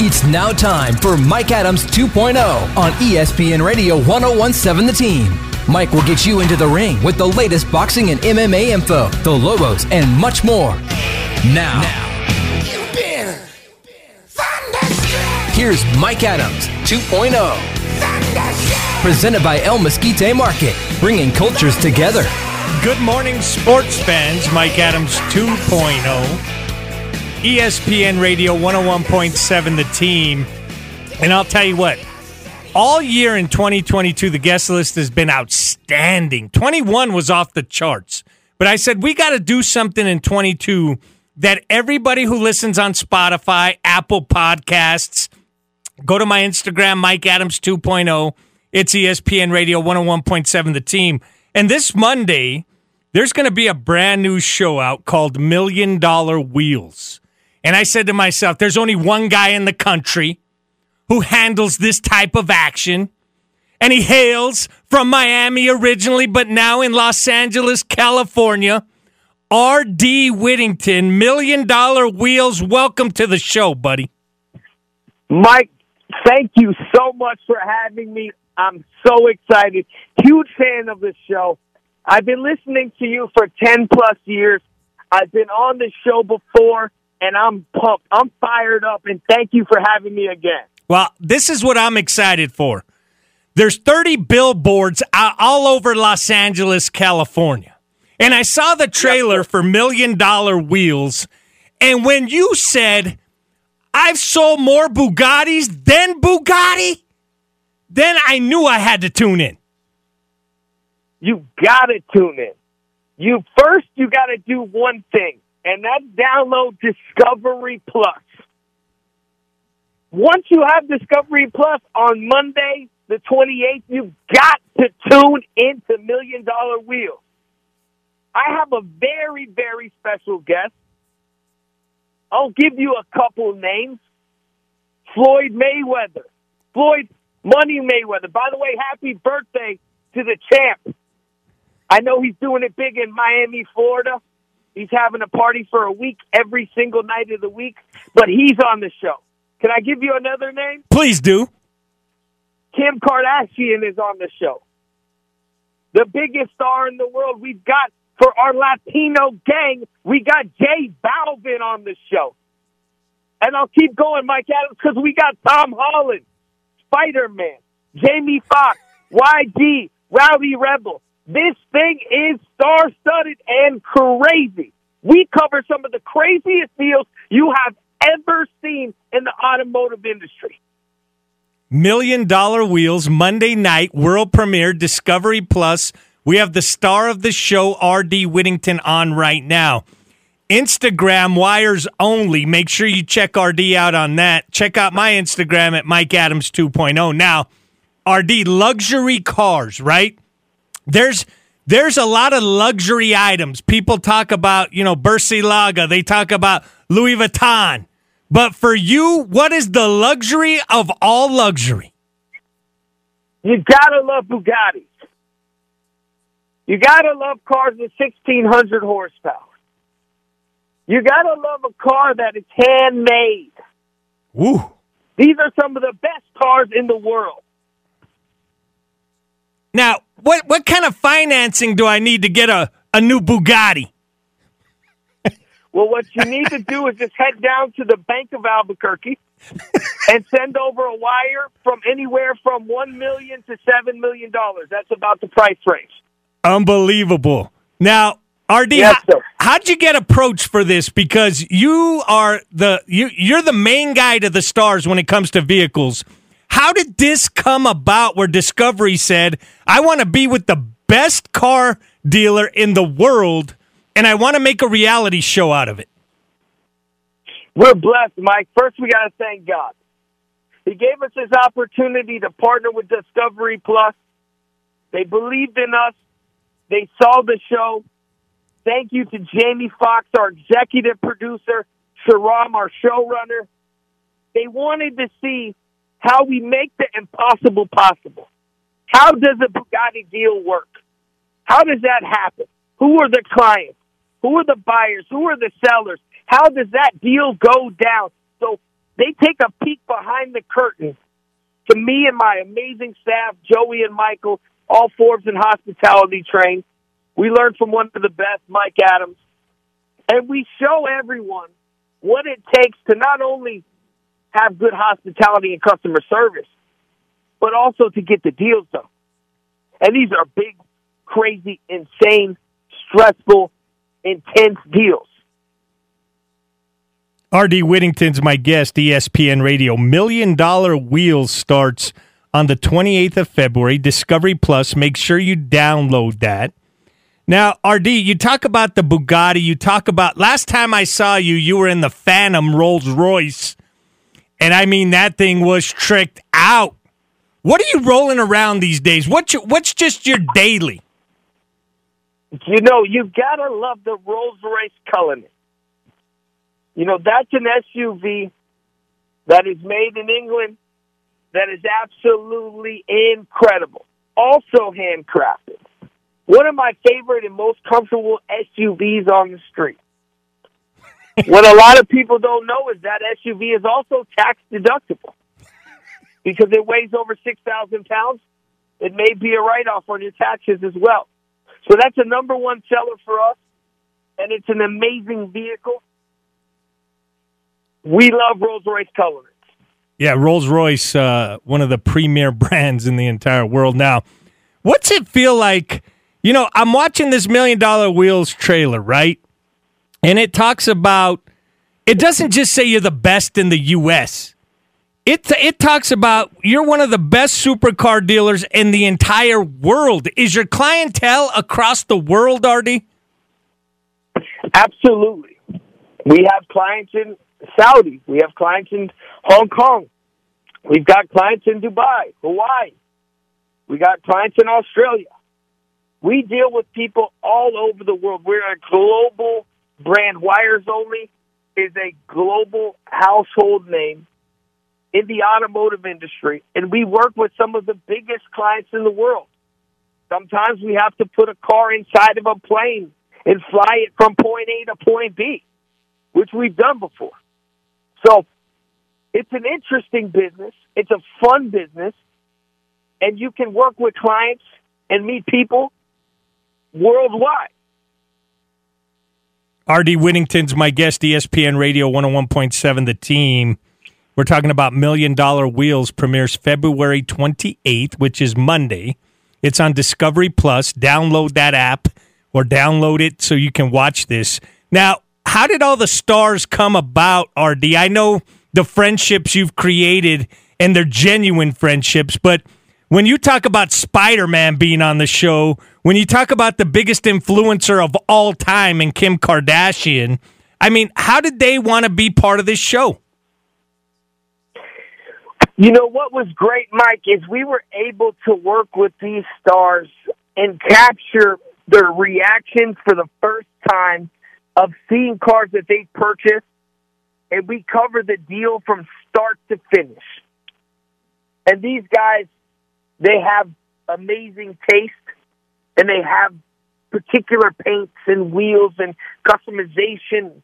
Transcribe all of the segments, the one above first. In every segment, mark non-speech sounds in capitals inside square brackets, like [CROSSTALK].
It's now time for Mike Adams 2.0 on ESPN Radio 1017 The Team. Mike will get you into the ring with the latest boxing and MMA info, the Lobos, and much more. Now, here's Mike Adams 2.0. Presented by El Mesquite Market, bringing cultures together. Good morning, sports fans. Mike Adams 2.0. ESPN Radio 101.7 The Team. And I'll tell you what, all year in 2022, the guest list has been outstanding. 21 was off the charts. But I said, we got to do something in 22 that everybody who listens on Spotify, Apple Podcasts, go to my Instagram, Mike Adams 2.0. It's ESPN Radio 101.7 The Team. And this Monday, there's going to be a brand new show out called Million Dollar Wheels. And I said to myself, there's only one guy in the country who handles this type of action. And he hails from Miami originally, but now in Los Angeles, California. R.D. Whittington, Million Dollar Wheels. Welcome to the show, buddy. Mike, thank you so much for having me. I'm so excited. Huge fan of the show. I've been listening to you for 10 plus years. I've been on the show before and I'm pumped. I'm fired up and thank you for having me again. Well, this is what I'm excited for. There's 30 billboards all over Los Angeles, California. And I saw the trailer for Million Dollar Wheels. And when you said, I've sold more Bugattis than Bugatti, then I knew I had to tune in. You gotta tune in. You first, you gotta do one thing, and that's download Discovery Plus. Once you have Discovery Plus on Monday, the 28th, you've got to tune into Million Dollar Wheels. I have a very, very special guest. I'll give you a couple names. Floyd Mayweather. Floyd Money Mayweather. By the way, happy birthday to the champ. I know he's doing it big in Miami, Florida. He's having a party for a week every single night of the week, but he's on the show. Can I give you another name? Please do. Kim Kardashian is on the show. The biggest star in the world. We've got for our Latino gang, we got J Balvin on the show. And I'll keep going, Mike Adams, because we got Tom Holland, Spider Man, Jamie Foxx, YG, Rowdy Rebel. This thing is star studded and crazy. We cover some of the craziest deals you have ever seen in the automotive industry. Million Dollar Wheels, Monday night, world premiere, Discovery Plus. We have the star of the show, R.D. Whittington, on right now. Instagram wires only. Make sure you check RD out on that. Check out my Instagram at Mike Adams 2.0. Now, RD, luxury cars, right? There's there's a lot of luxury items. People talk about, you know, Balenciaga. They talk about Louis Vuitton. But for you, what is the luxury of all luxury? You gotta love Bugattis. You gotta love cars with 1600 horsepower. You gotta love a car that is handmade. Woo. These are some of the best cars in the world. Now, what what kind of financing do I need to get a, a new Bugatti? [LAUGHS] Well, what you need to do is just head down to the Bank of Albuquerque [LAUGHS] and send over a wire from anywhere from one million to seven million dollars. That's about the price range. Unbelievable. Now, RD, Yes, how, how'd you get approached for this? Because you are the you you're the main guy to the stars when it comes to vehicles. How did this come about where Discovery said, I want to be with the best car dealer in the world and I want to make a reality show out of it? We're blessed, Mike. First, we got to thank God. He gave us this opportunity to partner with Discovery Plus. They believed in us. They saw the show. Thank you to Jamie Foxx, our executive producer, Sharam, our showrunner. They wanted to see how we make the impossible possible. How does a Bugatti deal work? How does that happen? Who are the clients? Who are the buyers? Who are the sellers? How does that deal go down? So they take a peek behind the curtain to me and my amazing staff, Joey and Michael, all Forbes and hospitality trained. We learned from one of the best, Mike Adams, and we show everyone what it takes to not only have good hospitality and customer service, but also to get the deals done. And these are big, crazy, insane, stressful, intense deals. RD Whittington's my guest, ESPN Radio. Million Dollar Wheels starts on the 28th of February. Discovery Plus. Make sure you download that. Now, RD, you talk about the Bugatti. You talk about last time I saw you, you were in the Phantom Rolls Royce. And I mean, that thing was tricked out. What are you rolling around these days? What's, your, what's just your daily? You know, you've got to love the Rolls Royce Cullinan. You know, that's an SUV that is made in England that is absolutely incredible. Also handcrafted. One of my favorite and most comfortable SUVs on the street. What a lot of people don't know is that SUV is also tax deductible because it weighs over 6,000 pounds. It may be a write off on your taxes as well. So that's a number one seller for us, and it's an amazing vehicle. We love Rolls Royce Cullinans. Yeah, Rolls Royce, uh, one of the premier [LAUGHS] brands in the entire world. Now, what's it feel like? You know, I'm watching this Million Dollar Wheels trailer, right? And it talks about, it doesn't just say you're the best in the U.S., it, it talks about you're one of the best supercar dealers in the entire world. Is your clientele across the world, RD? Absolutely. We have clients in Saudi. We have clients in Hong Kong. We've got clients in Dubai, Hawaii. We got clients in Australia. We deal with people all over the world. We're a global brand. Wires Only is a global household name in the automotive industry, and we work with some of the biggest clients in the world. Sometimes we have to put a car inside of a plane and fly it from point A to point B, which we've done before. So it's an interesting business. It's a fun business. And you can work with clients and meet people worldwide. RD Whittington's my guest, ESPN Radio 101.7, the team. We're talking about Million Dollar Wheels premieres February 28th, which is Monday. It's on Discovery Plus. Download that app or download it so you can watch this. Now, how did all the stars come about, RD? I know the friendships you've created and they're genuine friendships, but when you talk about Spider Man being on the show, when you talk about the biggest influencer of all time and Kim Kardashian, I mean, how did they want to be part of this show? You know what was great, Mike, is we were able to work with these stars and capture their reactions for the first time of seeing cars that they purchased, and we cover the deal from start to finish. And these guys, they have amazing taste, and they have particular paints and wheels and customization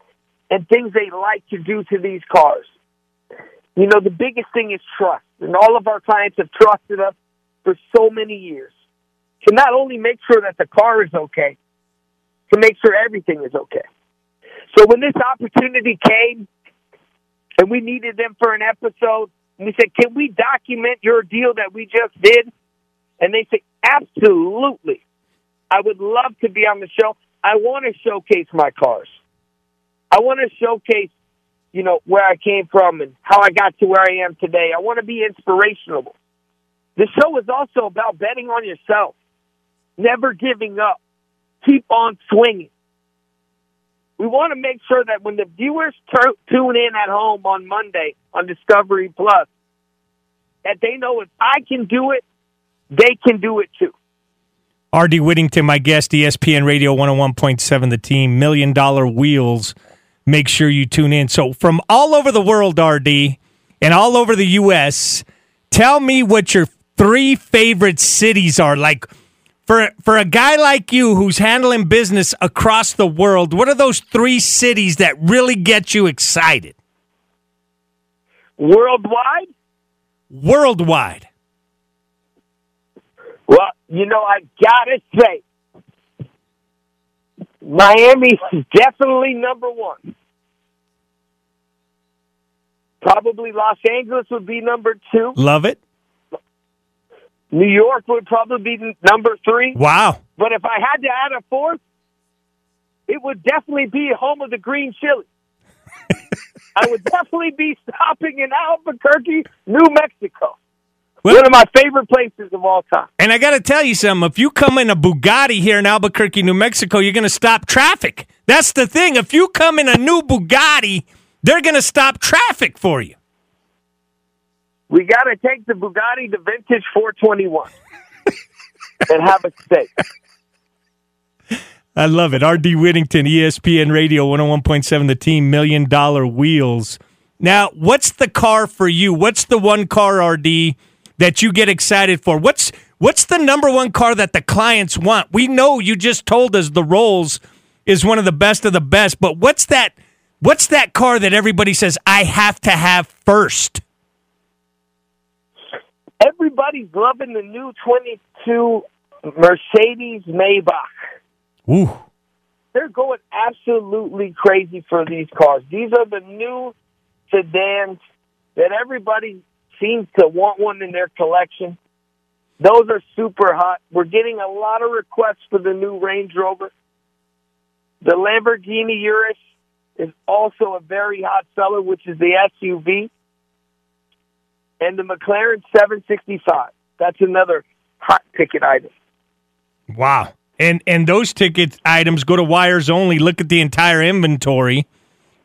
and things they like to do to these cars. You know, the biggest thing is trust, and all of our clients have trusted us for so many years to not only make sure that the car is okay, to make sure everything is okay. So when this opportunity came and we needed them for an episode, and we said, Can we document your deal that we just did? And they said, Absolutely. I would love to be on the show. I want to showcase my cars. I want to showcase, you know, where I came from and how I got to where I am today. I want to be inspirational. The show is also about betting on yourself, never giving up, keep on swinging. We want to make sure that when the viewers t- tune in at home on Monday on Discovery Plus, that they know if I can do it, they can do it too. RD Whittington, my guest, ESPN Radio 101.7, the team, Million Dollar Wheels. Make sure you tune in. So, from all over the world, RD, and all over the U.S., tell me what your three favorite cities are. Like, for for a guy like you who's handling business across the world, what are those three cities that really get you excited? Worldwide? Worldwide. You know, I gotta say, Miami is definitely number one. Probably Los Angeles would be number two. Love it. New York would probably be number three. Wow. But if I had to add a fourth, it would definitely be home of the green chili. [LAUGHS] I would definitely be stopping in Albuquerque, New Mexico. Well- One of my favorite places of all time. And I got to tell you something. If you come in a Bugatti here in Albuquerque, New Mexico, you're going to stop traffic. That's the thing. If you come in a new Bugatti, they're going to stop traffic for you. We got to take the Bugatti, the vintage 421, [LAUGHS] and have a steak. I love it. R.D. Whittington, ESPN Radio 101.7, the team, Million Dollar Wheels. Now, what's the car for you? What's the one car, R.D., that you get excited for? What's what's the number one car that the clients want? We know you just told us the Rolls is one of the best of the best, but what's that what's that car that everybody says I have to have first? Everybody's loving the new 22 Mercedes Maybach. Ooh. They're going absolutely crazy for these cars. These are the new sedans that everybody seems to want one in their collection. Those are super hot. We're getting a lot of requests for the new Range Rover. The Lamborghini Urus is also a very hot seller, which is the SUV. And the McLaren 765. That's another hot ticket item. Wow. And and those ticket items go to wires only. Look at the entire inventory.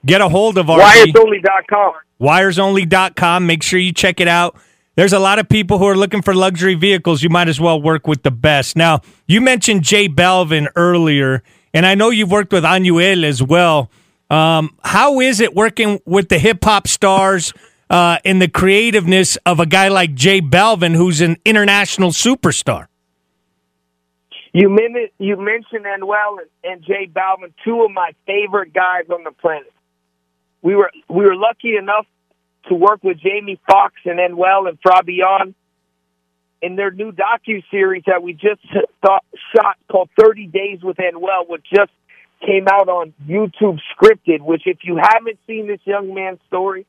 Get a hold of our WiresOnly.com. wiresonly.com. Make sure you check it out. There's a lot of people who are looking for luxury vehicles. You might as well work with the best. Now, you mentioned Jay Belvin earlier, and I know you've worked with Anuel as well. Um, how is it working with the hip hop stars uh, and the creativeness of a guy like Jay Belvin, who's an international superstar? You, min- you mentioned Anuel and, and J Balvin, two of my favorite guys on the planet. We were we were lucky enough to work with Jamie Foxx and Anuel and Fabian in their new docu series that we just thought, shot called Thirty Days with Anuel, which just came out on YouTube scripted. Which, if you haven't seen this young man's story,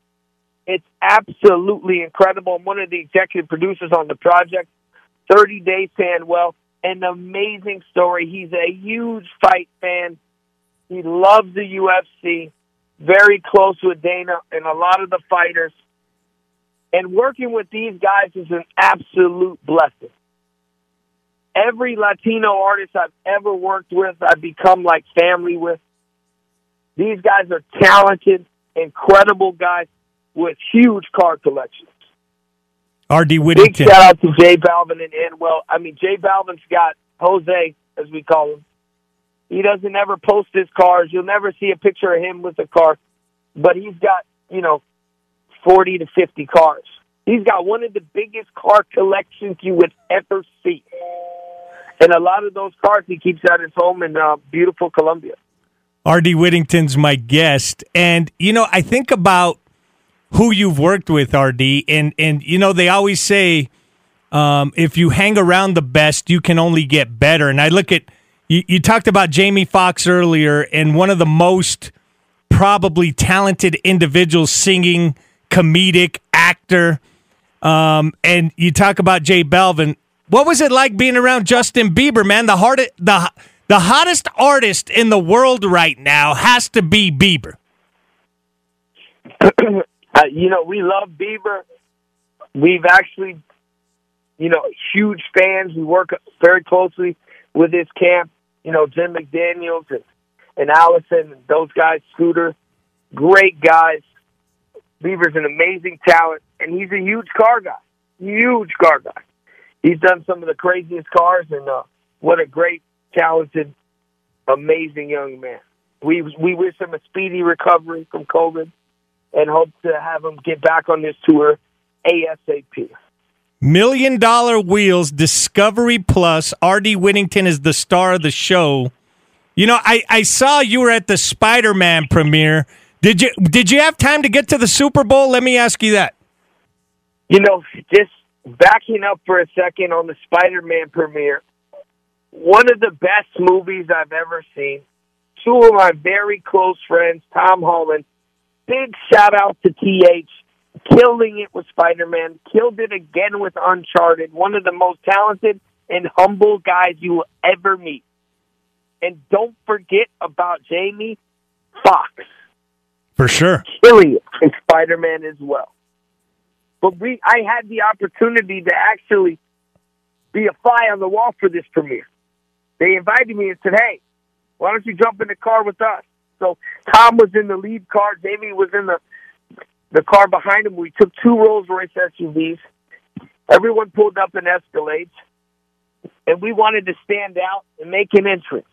it's absolutely incredible. I'm one of the executive producers on the project. Thirty Days to Anuel, an amazing story. He's a huge fight fan. He loves the UFC very close with Dana and a lot of the fighters. And working with these guys is an absolute blessing. Every Latino artist I've ever worked with, I've become like family with. These guys are talented, incredible guys with huge car collections. R.D. Whittington. Big shout out to J Balvin and Anuel. I mean, J Balvin's got Jose, as we call him. He doesn't ever post his cars. You'll never see a picture of him with a car, but he's got you know forty to fifty cars. He's got one of the biggest car collections you would ever see, and a lot of those cars he keeps at his home in uh, beautiful Colombia. R.D. Whittington's my guest. And, you know, I think about who you've worked with, R.D., and, and you know, they always say um, if you hang around the best, you can only get better. And I look at, you, you talked about Jamie Foxx earlier, and one of the most probably talented individuals singing, comedic, actor. Um, and you talk about Jay Belvin. What was it like being around Justin Bieber, man? The hard, the the hottest artist in the world right now has to be Bieber. [CLEARS THROAT] Uh, you know, we love Bieber. We've actually, you know, huge fans. We work very closely with his camp. You know, Jim McDaniels and, and Allison and those guys, Scooter, great guys. Bieber's an amazing talent, and he's a huge car guy. Huge car guy. He's done some of the craziest cars, and uh, what a great, talented, amazing young man. We we wish him a speedy recovery from COVID, and hope to have him get back on this tour ASAP. Million Dollar Wheels, Discovery Plus. R.D. Whittington is the star of the show. You know, I, I saw you were at the Spider Man premiere. Did you did you have time to get to the Super Bowl? Let me ask you that. You know, just backing up for a second on the Spider-Man premiere. One of the best movies I've ever seen. Two of my very close friends, Tom Holland. Big shout out to TH killing it with Spider-Man, killed it again with Uncharted. One of the most talented and humble guys you will ever meet. And don't forget about Jamie Foxx. For sure. Killing it in Spider-Man as well. But we, I had the opportunity to actually be a fly on the wall for this premiere. They invited me and said, "Hey, why don't you jump in the car with us?" So Tom was in the lead car, Jamie was in the the car behind him. We took two Rolls Royce SUVs. Everyone pulled up in Escalades, and we wanted to stand out and make an entrance.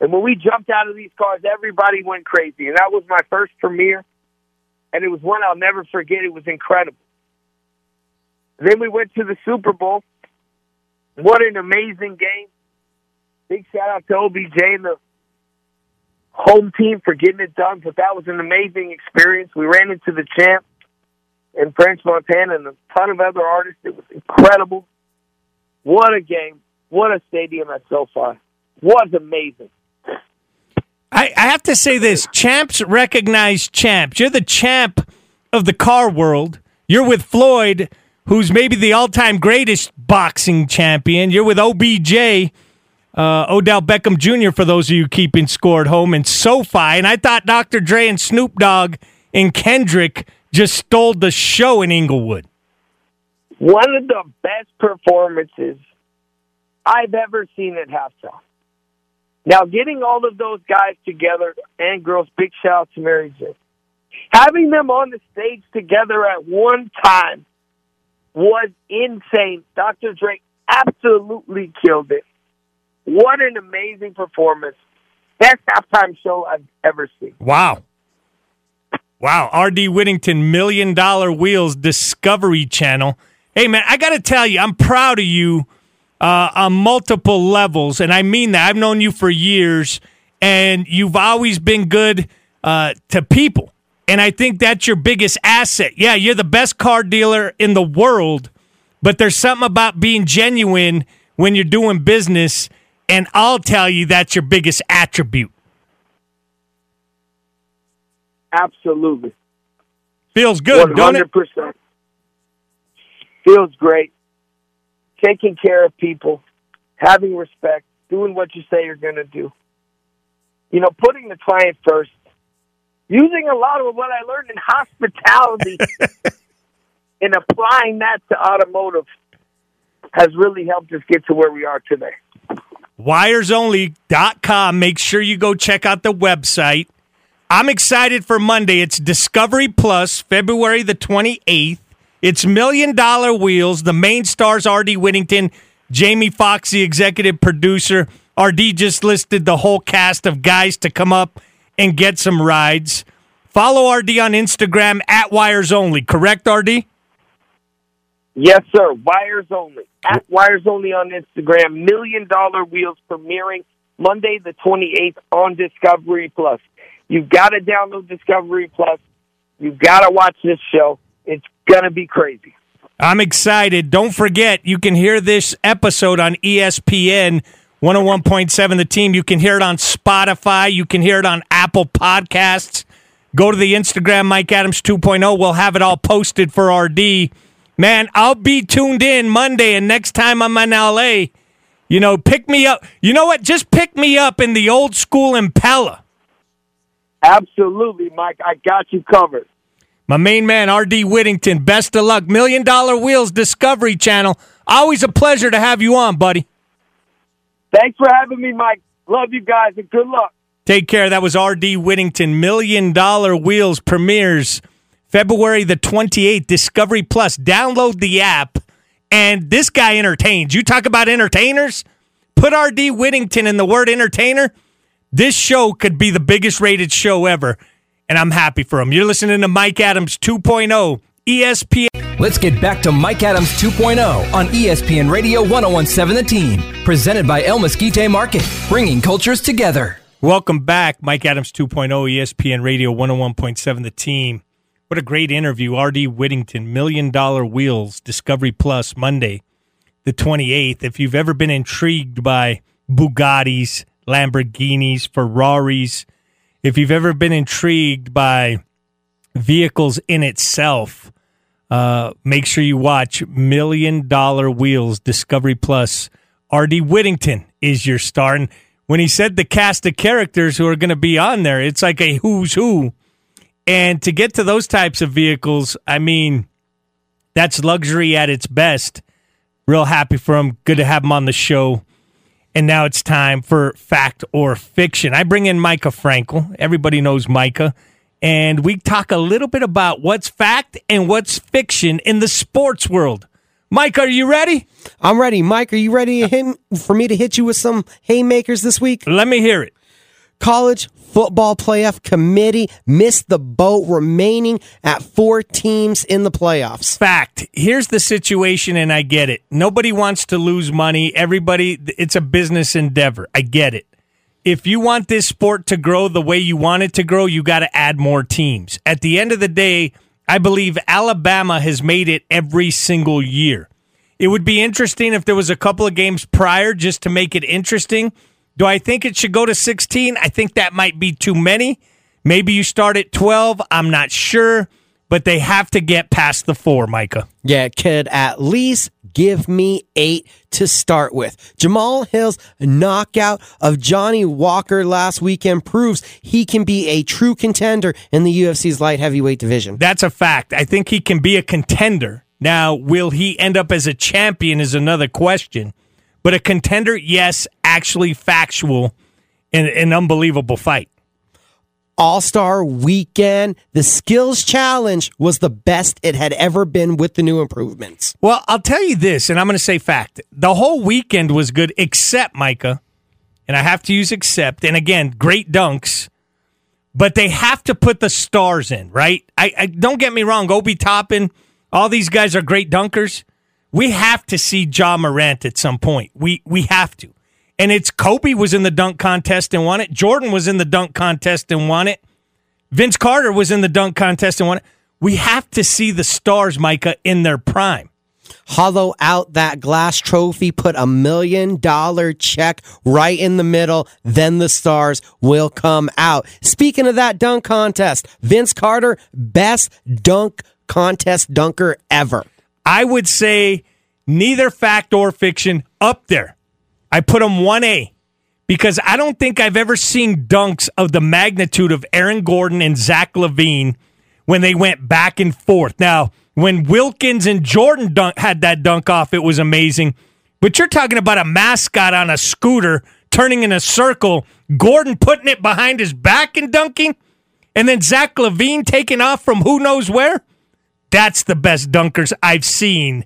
And when we jumped out of these cars, everybody went crazy. And that was my first premiere, and it was one I'll never forget. It was incredible. Then we went to the Super Bowl. What an amazing game. Big shout out to OBJ and the home team for getting it done, but that was an amazing experience. We ran into the champ in French Montana and a ton of other artists. It was incredible. What a game. What a stadium at SoFi. Was amazing. I, I have to say this champs recognize champs. You're the champ of the car world. You're with Floyd, who's maybe the all time greatest boxing champion. You're with OBJ, uh, Odell Beckham Jr., for those of you keeping score at home, and SoFi. And I thought Dr. Dre and Snoop Dogg and Kendrick just stole the show in Inglewood. One of the best performances I've ever seen at halftime. Now, getting all of those guys together and girls, big shout out to Mary J. Having them on the stage together at one time was insane. Dr. Dre absolutely killed it. What an amazing performance. Best halftime show I've ever seen. Wow. Wow. R.D. Whittington, Million Dollar Wheels Discovery Channel. Hey, man, I got to tell you, I'm proud of you uh, on multiple levels. And I mean that. I've known you for years, and you've always been good uh, to people. And I think that's your biggest asset. Yeah, you're the best car dealer in the world, but there's something about being genuine when you're doing business. And I'll tell you that's your biggest attribute. Absolutely. Feels good, don't it? 100%. Feels great. Taking care of people, having respect, doing what you say you're going to do. You know, putting the client first, using a lot of what I learned in [LAUGHS] hospitality and applying that to automotive has really helped us get to where we are today. wiresonly.com. Make sure you go check out the website. I'm excited for Monday. It's Discovery Plus, February the 28th. It's Million Dollar Wheels. The main stars, R.D. Whittington, Jamie Foxx, the executive producer. R.D. just listed the whole cast of guys to come up and get some rides. Follow RD on Instagram at Wires Only, correct, RD? Yes, sir. Wires only. At Wires only on Instagram. Million dollar wheels premiering Monday the 28th on Discovery Plus. You've got to download Discovery Plus. You've got to watch this show. It's going to be crazy. I'm excited. Don't forget, you can hear this episode on ESPN 101.7 The Team. You can hear it on Spotify. You can hear it on Apple Podcasts. Go to the Instagram, Mike Adams 2.0. We'll have it all posted for RD. Man, I'll be tuned in Monday, and next time I'm in LA, you know, pick me up. You know what? Just pick me up in the old school Impala. Absolutely, Mike. I got you covered. My main man, RD Whittington. Best of luck. Million Dollar Wheels Discovery Channel. Always a pleasure to have you on, buddy. Thanks for having me, Mike. Love you guys, and good luck. Take care. That was RD Whittington. Million Dollar Wheels premieres February the 28th. Discovery Plus. Download the app. And this guy entertains. You talk about entertainers? Put RD Whittington in the word entertainer. This show could be the biggest rated show ever. And I'm happy for him. You're listening to Mike Adams 2.0, ESPN. Let's get back to Mike Adams 2.0 on ESPN Radio 1017 The Team. Presented by El Mesquite Market, bringing cultures together. Welcome back, Mike Adams 2.0, ESPN Radio 101.7, the team. What a great interview. R.D. Whittington, Million Dollar Wheels, Discovery Plus, Monday, the 28th. If you've ever been intrigued by Bugattis, Lamborghinis, Ferraris, if you've ever been intrigued by vehicles in itself, uh, make sure you watch Million Dollar Wheels Discovery Plus. R.D. Whittington is your star. And when he said the cast of characters who are going to be on there, it's like a who's who. And to get to those types of vehicles, I mean, that's luxury at its best. Real happy for him. Good to have him on the show. And now it's time for fact or fiction. I bring in Micah Frankel. Everybody knows Micah and we talk a little bit about what's fact and what's fiction in the sports world. Mike, are you ready? I'm ready. Mike, are you ready him, for me to hit you with some haymakers this week? Let me hear it. College football playoff committee missed the boat, remaining at four teams in the playoffs. Fact. Here's the situation, and I get it. Nobody wants to lose money. Everybody, it's a business endeavor. I get it if you want this sport to grow the way you want it to grow, you got to add more teams. At the end of the day, I believe Alabama has made it every single year. It would be interesting if there was a couple of games prior just to make it interesting. Do I think it should go to 16? I think that might be too many. Maybe you start at 12. I'm not sure, but they have to get past the four, Micah. Yeah, could at least give me eight to start with. Jamahal Hill's knockout of Johnny Walker last weekend proves he can be a true contender in the UFC's light heavyweight division. That's a fact. I think he can be a contender. Now, will he end up as a champion is another question. But a contender, yes, actually factual, and an unbelievable fight. All Star Weekend. The Skills Challenge was the best it had ever been with the new improvements. Well, I'll tell you this, and I'm going to say fact. The whole weekend was good, except Micah, and I have to use except, and again, great dunks, but they have to put the stars in, right? I, I don't get me wrong, Obi Toppin, all these guys are great dunkers. We have to see Ja Morant at some point. We we have to and it's Kobe was in the dunk contest and won it. Jordan was in the dunk contest and won it. Vince Carter was in the dunk contest and won it. We have to see the stars, Micah, in their prime. Hollow out that glass trophy, put a million dollar check right in the middle, then the stars will come out. Speaking of that dunk contest, Vince Carter, best dunk contest dunker ever. I would say neither fact or fiction up there. I put him 1A because I don't think I've ever seen dunks of the magnitude of Aaron Gordon and Zach LaVine when they went back and forth. Now, when Wilkins and Jordan dunk, had that dunk off, it was amazing. But you're talking about a mascot on a scooter turning in a circle, Gordon putting it behind his back and dunking, and then Zach LaVine taking off from who knows where. That's the best dunkers I've seen.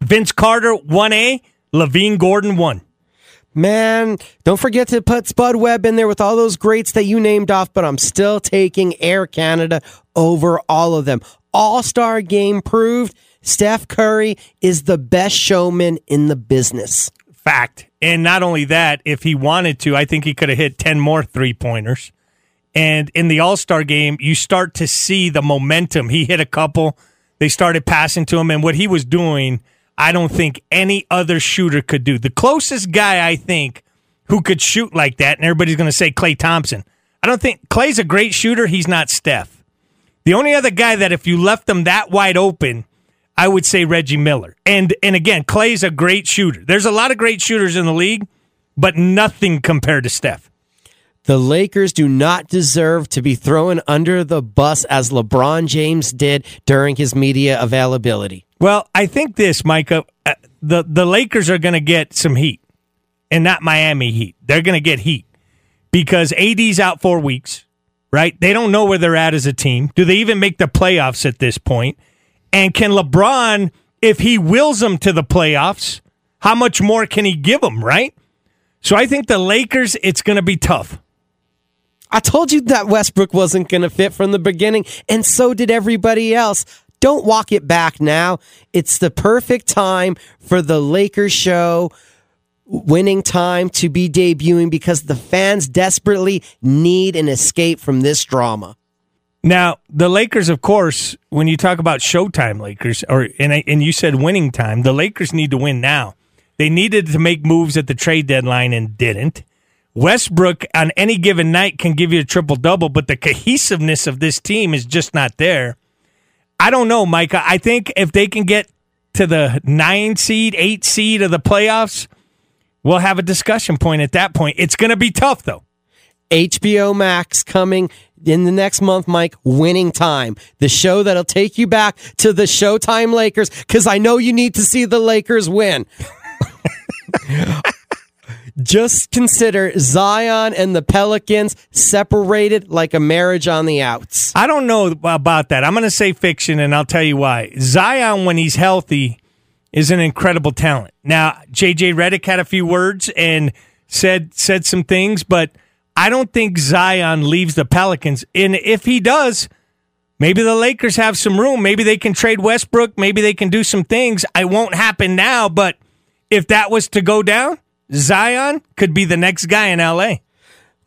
Vince Carter, 1A, LaVine Gordon, 1. Man, don't forget to put Spud Webb in there with all those greats that you named off, but I'm still taking Air Canada over all of them. All star game proved Steph Curry is the best showman in the business. Fact. And not only that, if he wanted to, I think he could have hit 10 more three pointers. And in the All Star game, you start to see the momentum. He hit a couple, they started passing to him, and what he was doing I don't think any other shooter could do. The closest guy I think who could shoot like that, and everybody's going to say Klay Thompson. I don't think Klay's a great shooter. He's not Steph. The only other guy that if you left them that wide open, I would say Reggie Miller. And and again, Klay's a great shooter. There's a lot of great shooters in the league, but nothing compared to Steph. The Lakers do not deserve to be thrown under the bus as LeBron James did during his media availability. Well, I think this, Micah, uh, the the Lakers are going to get some heat, and not Miami Heat. They're going to get heat because AD's out four weeks, right? They don't know where they're at as a team. Do they even make the playoffs at this point? And can LeBron, if he wills them to the playoffs, how much more can he give them, right? So I think the Lakers, it's going to be tough. I told you that Westbrook wasn't going to fit from the beginning, and so did everybody else. Don't walk it back now. It's the perfect time for the Lakers show. winning time to be debuting because the fans desperately need an escape from this drama. Now, the Lakers, of course, when you talk about Showtime Lakers, or and, I, and you said winning time, the Lakers need to win now. They needed to make moves at the trade deadline and didn't. Westbrook on any given night can give you a triple double, but the cohesiveness of this team is just not there. I don't know, Micah. I think if they can get to the nine seed, eight seed of the playoffs, we'll have a discussion point at that point. It's going to be tough, though. HBO Max coming in the next month, Mike, winning time. The show that'll take you back to the Showtime Lakers because I know you need to see the Lakers win. [LAUGHS] Just consider Zion and the Pelicans separated like a marriage on the outs. I don't know about that. I'm going to say fiction, and I'll tell you why. Zion, when he's healthy, is an incredible talent. Now, JJ Redick had a few words and said said some things, but I don't think Zion leaves the Pelicans. And if he does, maybe the Lakers have some room. Maybe they can trade Westbrook. Maybe they can do some things. It won't happen now, but if that was to go down, Zion could be the next guy in LA.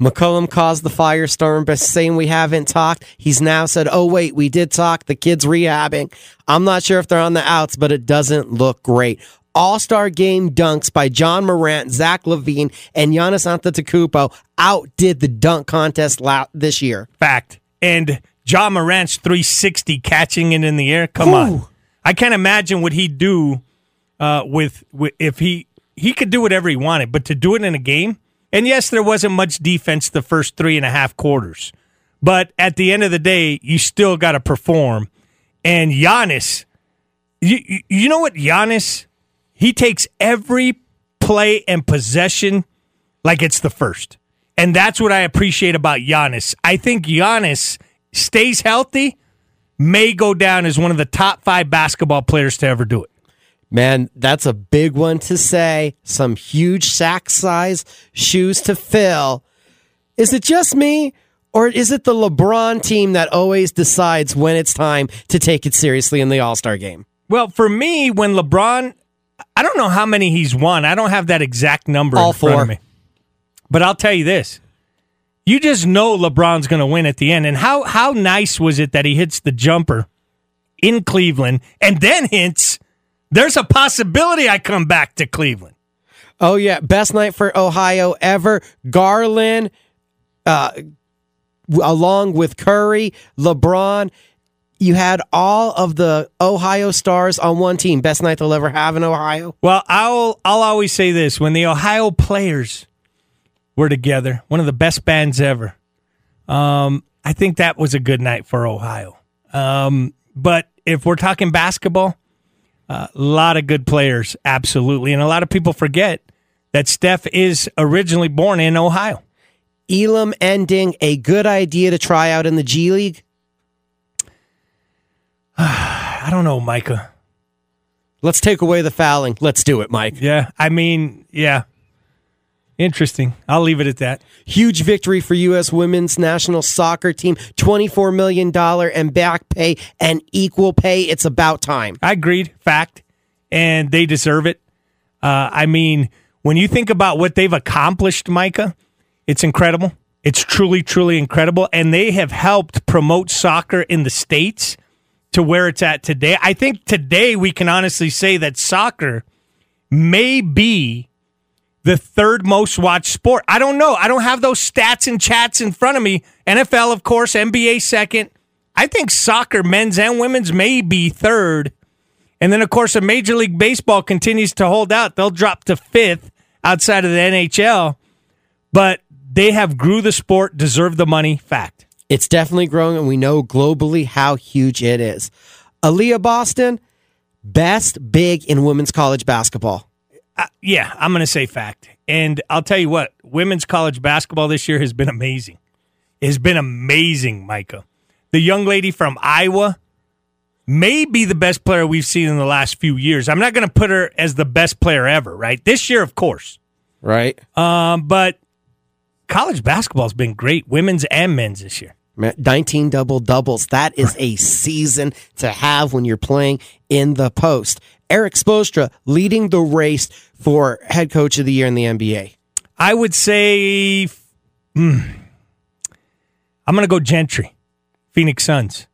McCollum caused the firestorm by saying we haven't talked. He's now said, oh, wait, we did talk. The kid's rehabbing. I'm not sure if they're on the outs, but it doesn't look great. All Star game dunks by Ja Morant, Zach LaVine, and Giannis Antetokounmpo outdid the dunk contest this year. Fact. And Ja Morant's 360 catching it in the air. Come Ooh. on. I can't imagine what he'd do uh, with, with if he he could do whatever he wanted, but to do it in a game, and yes, there wasn't much defense the first three and a half quarters, but at the end of the day, you still got to perform. And Giannis, you, you know what Giannis, he takes every play and possession like it's the first. And that's what I appreciate about Giannis. I think Giannis stays healthy, may go down as one of the top five basketball players to ever do it. Man, that's a big one to say. Some huge sack size shoes to fill. Is it just me? Or is it the LeBron team that always decides when it's time to take it seriously in the All Star game? Well, for me, when LeBron, I don't know how many he's won. I don't have that exact number All in front four. of me. But I'll tell you this. You just know LeBron's going to win at the end. And how, how nice was it that he hits the jumper in Cleveland and then hints there's a possibility I come back to Cleveland. Oh yeah, best night for Ohio ever. Garland, uh, along with Curry, LeBron. You had all of the Ohio stars on one team. Best night they'll ever have in Ohio. Well, I'll I'll always say this: when the Ohio players were together, one of the best bands ever. Um, I think that was a good night for Ohio. Um, but if we're talking basketball, a lot of good players, absolutely. And a lot of people forget that Steph is originally born in Ohio. Elam ending, a good idea to try out in the G League? [SIGHS] I don't know, Micah. Let's take away the fouling. Let's do it, Mike. Yeah, I mean, yeah. Interesting. I'll leave it at that. Huge victory for U.S. women's national soccer team. $24 million and back pay and equal pay. It's about time. I agreed. Fact. And they deserve it. Uh, I mean, when you think about what they've accomplished, Micah, it's incredible. It's truly, truly incredible. And they have helped promote soccer in the States to where it's at today. I think today we can honestly say that soccer may be the third most watched sport. I don't know. I don't have those stats and chats in front of me. NFL, of course, NBA second. I think soccer, men's and women's, may be third. And then, of course, a Major League Baseball continues to hold out. They'll drop to fifth outside of the NHL, but they have grew the sport, deserve the money. Fact. It's definitely growing, and we know globally how huge it is. Aliyah Boston, best big in women's college basketball. Uh, yeah, I'm going to say fact. And I'll tell you what, women's college basketball this year has been amazing. It has been amazing, Micah. The young lady from Iowa may be the best player we've seen in the last few years. I'm not going to put her as the best player ever, right? This year, of course. Right. Um, but college basketball's been great, women's and men's this year. 19 double doubles. That is a season to have when you're playing in the post. Erik Spoelstra leading the race for head coach of the year in the NBA? I would say, hmm, I'm going to go Gentry, Phoenix Suns.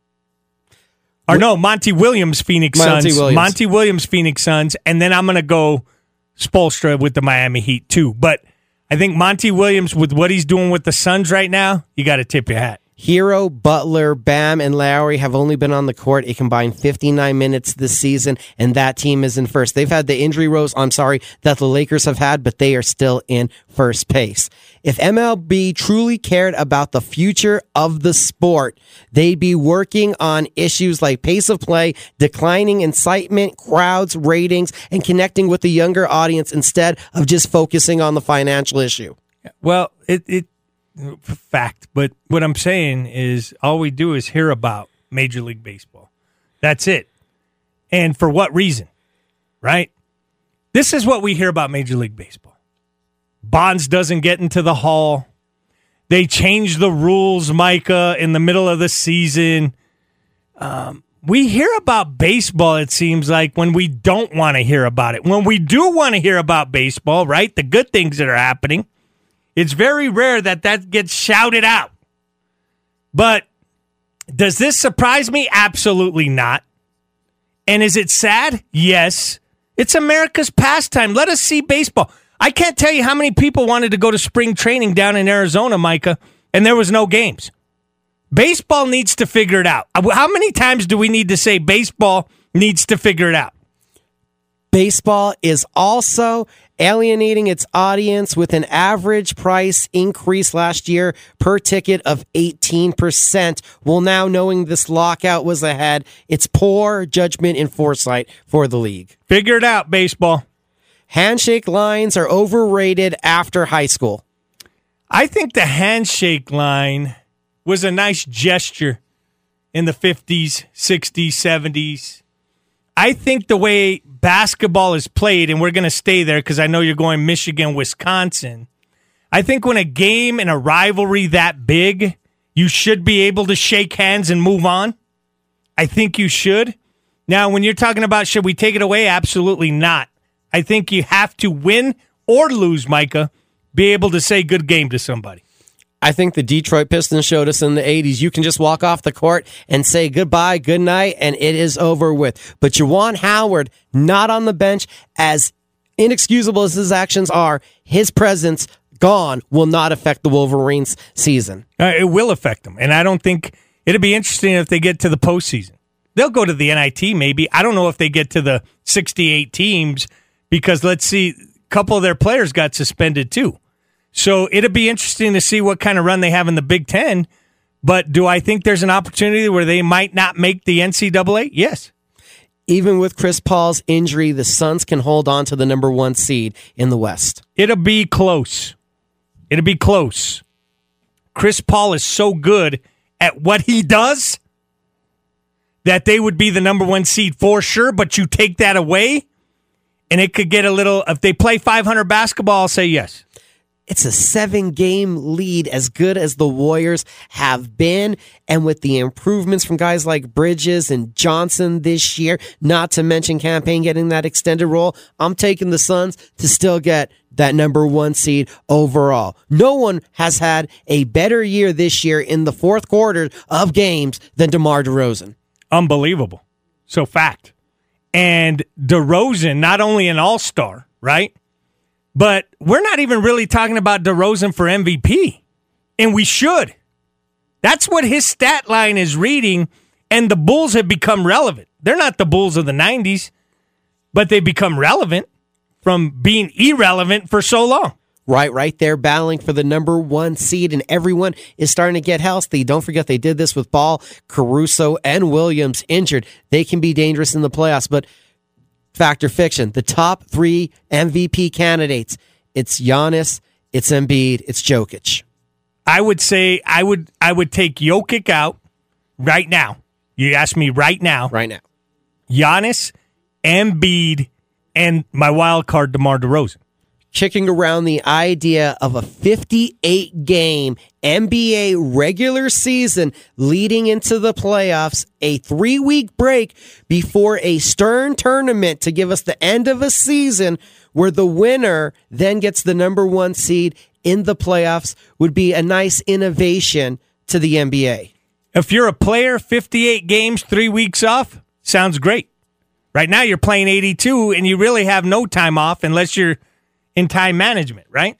Or no, Monty Williams, Phoenix Monty Suns. Williams. Monty Williams, Phoenix Suns, and then I'm going to go Spoelstra with the Miami Heat too. But I think Monty Williams, with what he's doing with the Suns right now, you got to tip your hat. Herro, Butler, Bam, and Lowry have only been on the court a combined 59 minutes this season, and that team is in first. They've had the injury rows, I'm sorry, that the Lakers have had, but they are still in first place. If MLB truly cared about the future of the sport, they'd be working on issues like pace of play, declining incitement, crowds, ratings, and connecting with the younger audience instead of just focusing on the financial issue. Well, it, it fact, but what I'm saying is all we do is hear about Major League Baseball. That's it. And for what reason? Right? This is what we hear about Major League Baseball. Bonds doesn't get into the hall. They change the rules, Micah, in the middle of the season. Um, we hear about baseball, it seems like, when we don't want to hear about it. When we do want to hear about baseball, right? The good things that are happening it's very rare that that gets shouted out. But does this surprise me? Absolutely not. And is it sad? Yes. It's America's pastime. Let us see baseball. I can't tell you how many people wanted to go to spring training down in Arizona, Micah, and there was no games. Baseball needs to figure it out. How many times do we need to say baseball needs to figure it out? Baseball is also alienating its audience with an average price increase last year per ticket of 18%. Well, now knowing this lockout was ahead, it's poor judgment and foresight for the league. Figure it out, baseball. Handshake lines are overrated after high school. I think the handshake line was a nice gesture in the 50s, 60s, 70s. I think the way basketball is played, and we're going to stay there because I know you're going Michigan, Wisconsin. I think when a game and a rivalry that big, you should be able to shake hands and move on. I think you should. Now, when you're talking about should we take it away? Absolutely not. I think you have to win or lose, Micah, be able to say good game to somebody. I think the Detroit Pistons showed us in the 80s. You can just walk off the court and say goodbye, good night, and it is over with. But Juwan Howard, not on the bench, as inexcusable as his actions are, his presence gone will not affect the Wolverines season. Uh, it will affect them. And I don't think it'd be interesting if they get to the postseason. They'll go to the NIT maybe. I don't know if they get to the 68 teams because let's see, a couple of their players got suspended too. So it'll be interesting to see what kind of run they have in the Big Ten. But do I think there's an opportunity where they might not make the NCAA? Yes. Even with Chris Paul's injury, the Suns can hold on to the number one seed in the West. It'll be close. It'll be close. Chris Paul is so good at what he does that they would be the number one seed for sure. But you take that away, and it could get a little. If they play 500 basketball, I'll say yes. It's a seven game lead, as good as the Warriors have been. And with the improvements from guys like Bridges and Johnson this year, not to mention Cam Payne getting that extended role, I'm taking the Suns to still get that number one seed overall. No one has had a better year this year in the fourth quarter of games than DeMar DeRozan. Unbelievable. So, fact. And DeRozan, not only an all star, right? But we're not even really talking about DeRozan for MVP. And we should. That's what his stat line is reading. And the Bulls have become relevant. They're not the Bulls of the 90s, but they become relevant from being irrelevant for so long. Right, right there, battling for the number one seed, and everyone is starting to get healthy. Don't forget they did this with Ball, Caruso, and Williams injured. They can be dangerous in the playoffs, but Factor Fiction, the top three MVP candidates. It's Giannis, it's Embiid, it's Jokic. I would say I would I would take Jokic out right now. You ask me right now. Right now. Giannis, Embiid, and my wild card DeMar DeRozan. Kicking around the idea of a 58 game NBA regular season leading into the playoffs, a three week break before a stern tournament to give us the end of a season where the winner then gets the number one seed in the playoffs would be a nice innovation to the NBA. If you're a player, 58 games, three weeks off, sounds great. Right now, you're playing 82, and you really have no time off unless you're in time management, right?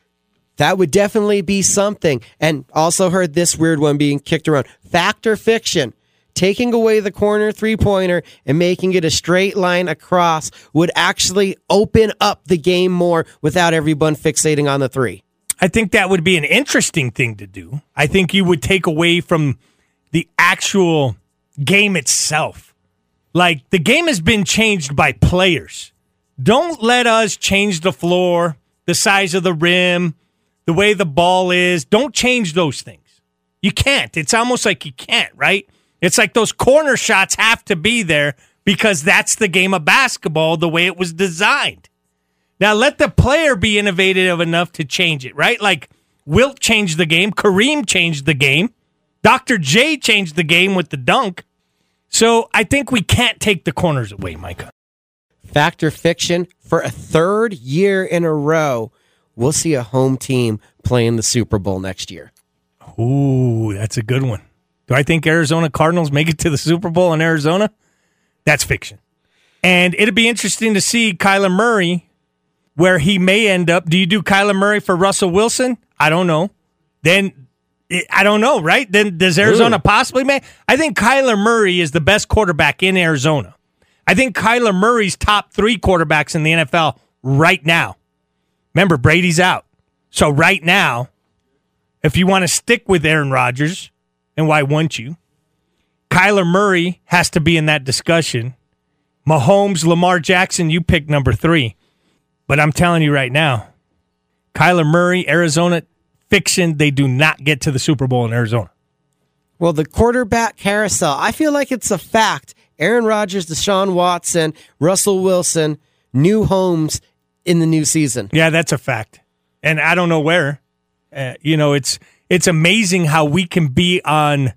That would definitely be something. And also heard this weird one being kicked around. Fact or fiction? Taking away the corner three pointer and making it a straight line across would actually open up the game more without everyone fixating on the three. I think that would be an interesting thing to do. I think you would take away from the actual game itself. Like the game has been changed by players. Don't let us change the floor, the size of the rim, the way the ball is. Don't change those things. You can't. It's almost like you can't, right? It's like those corner shots have to be there because that's the game of basketball the way it was designed. Now let the player be innovative enough to change it, right? Like Wilt changed the game, Kareem changed the game, Dr. J changed the game with the dunk. So I think we can't take the corners away, Micah. Fact or fiction, for a third year in a row, we'll see a home team playing the Super Bowl next year. Ooh, that's a good one. Do I think Arizona Cardinals make it to the Super Bowl in Arizona? That's fiction. And it'd be interesting to see Kyler Murray where he may end up. Do you do Kyler Murray for Russell Wilson? I don't know. Then eh, I don't know, right? Then does Arizona Ooh. possibly make? I think Kyler Murray is the best quarterback in Arizona. I think Kyler Murray's top three quarterbacks in the NFL right now. Remember, Brady's out. So right now, if you want to stick with Aaron Rodgers, and why wouldn't you? Kyler Murray has to be in that discussion. Mahomes, Lamar Jackson, you pick number three. But I'm telling you right now, Kyler Murray, Arizona, fiction, they do not get to the Super Bowl in Arizona. Well, the quarterback carousel, I feel like it's a fact. Aaron Rodgers, Deshaun Watson, Russell Wilson, new homes in the new season. Yeah, that's a fact. And I don't know where. Uh, you know, it's it's amazing how we can be on,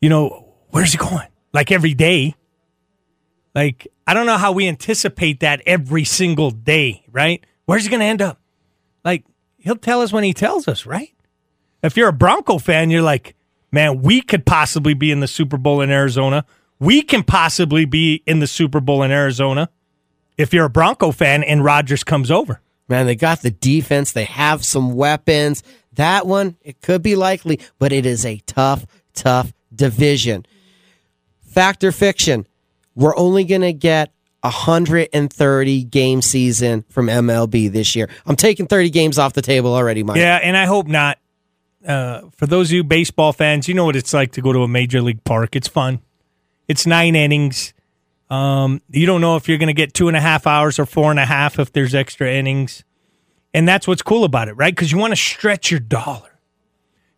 you know, where's he going? Like every day. Like, I don't know how we anticipate that every single day, right? Where's he going to end up? Like, he'll tell us when he tells us, right? If you're a Bronco fan, you're like, man, we could possibly be in the Super Bowl in Arizona. We can possibly be in the Super Bowl in Arizona if you're a Bronco fan and Rodgers comes over. Man, they got the defense. They have some weapons. That one, it could be likely, but it is a tough, tough division. Fact or fiction? We're only going to get 130 game season from MLB this year. I'm taking 30 games off the table already, Mike. Yeah, and I hope not. Uh, for those of you baseball fans, you know what it's like to go to a major league park. It's fun. It's nine innings. Um, you don't know if you're going to get two and a half hours or four and a half if there's extra innings. And that's what's cool about it, right? Because you want to stretch your dollar.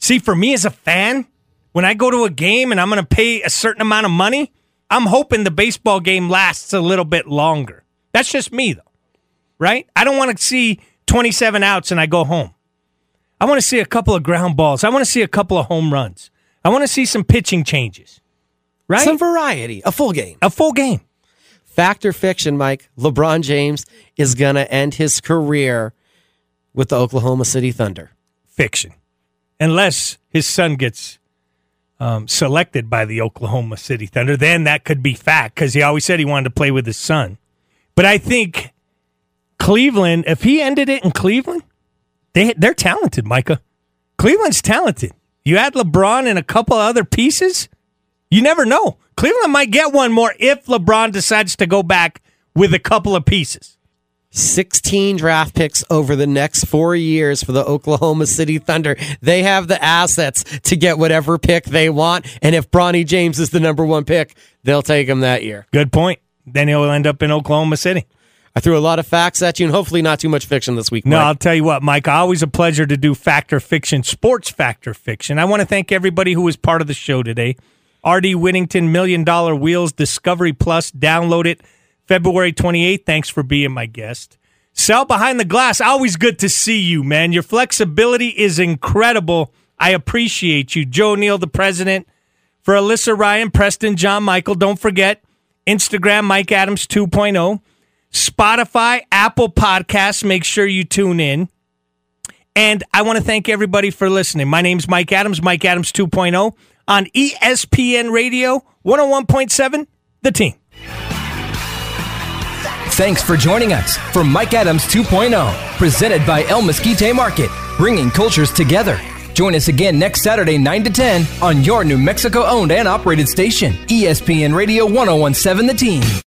See, for me as a fan, when I go to a game and I'm going to pay a certain amount of money, I'm hoping the baseball game lasts a little bit longer. That's just me, though, right? I don't want to see 27 outs and I go home. I want to see a couple of ground balls. I want to see a couple of home runs. I want to see some pitching changes, right? Some variety, a full game. A full game. Fact or fiction, Mike? LeBron James is going to end his career with the Oklahoma City Thunder. Fiction. Unless his son gets um, selected by the Oklahoma City Thunder, then that could be fact because he always said he wanted to play with his son. But I think Cleveland, if he ended it in Cleveland, they they're talented, Micah. Cleveland's talented. You add LeBron and a couple other pieces, you never know. Cleveland might get one more if LeBron decides to go back with a couple of pieces. 16 draft picks over the next four years for the Oklahoma City Thunder. They have the assets to get whatever pick they want. And if Bronny James is the number one pick, they'll take him that year. Good point. Then he'll end up in Oklahoma City. I threw a lot of facts at you and hopefully not too much fiction this week. Mike. No, I'll tell you what, Mike, always a pleasure to do factor fiction, sports factor fiction. I want to thank everybody who was part of the show today. RD Whittington, Million Dollar Wheels, Discovery Plus, download it February 28th. Thanks for being my guest. Sell behind the glass. Always good to see you, man. Your flexibility is incredible. I appreciate you. Joe Neal, the president. For Alyssa Ryan, Preston, John Michael, don't forget Instagram, Mike Adams 2.0. Spotify, Apple Podcasts. Make sure you tune in. And I want to thank everybody for listening. My name's Mike Adams, Mike Adams 2.0 on ESPN Radio 101.7, The Team. Thanks for joining us for Mike Adams 2.0, presented by El Mesquite Market, bringing cultures together. Join us again next Saturday, 9 to 10, on your New Mexico owned and operated station, ESPN Radio 1017 The Team.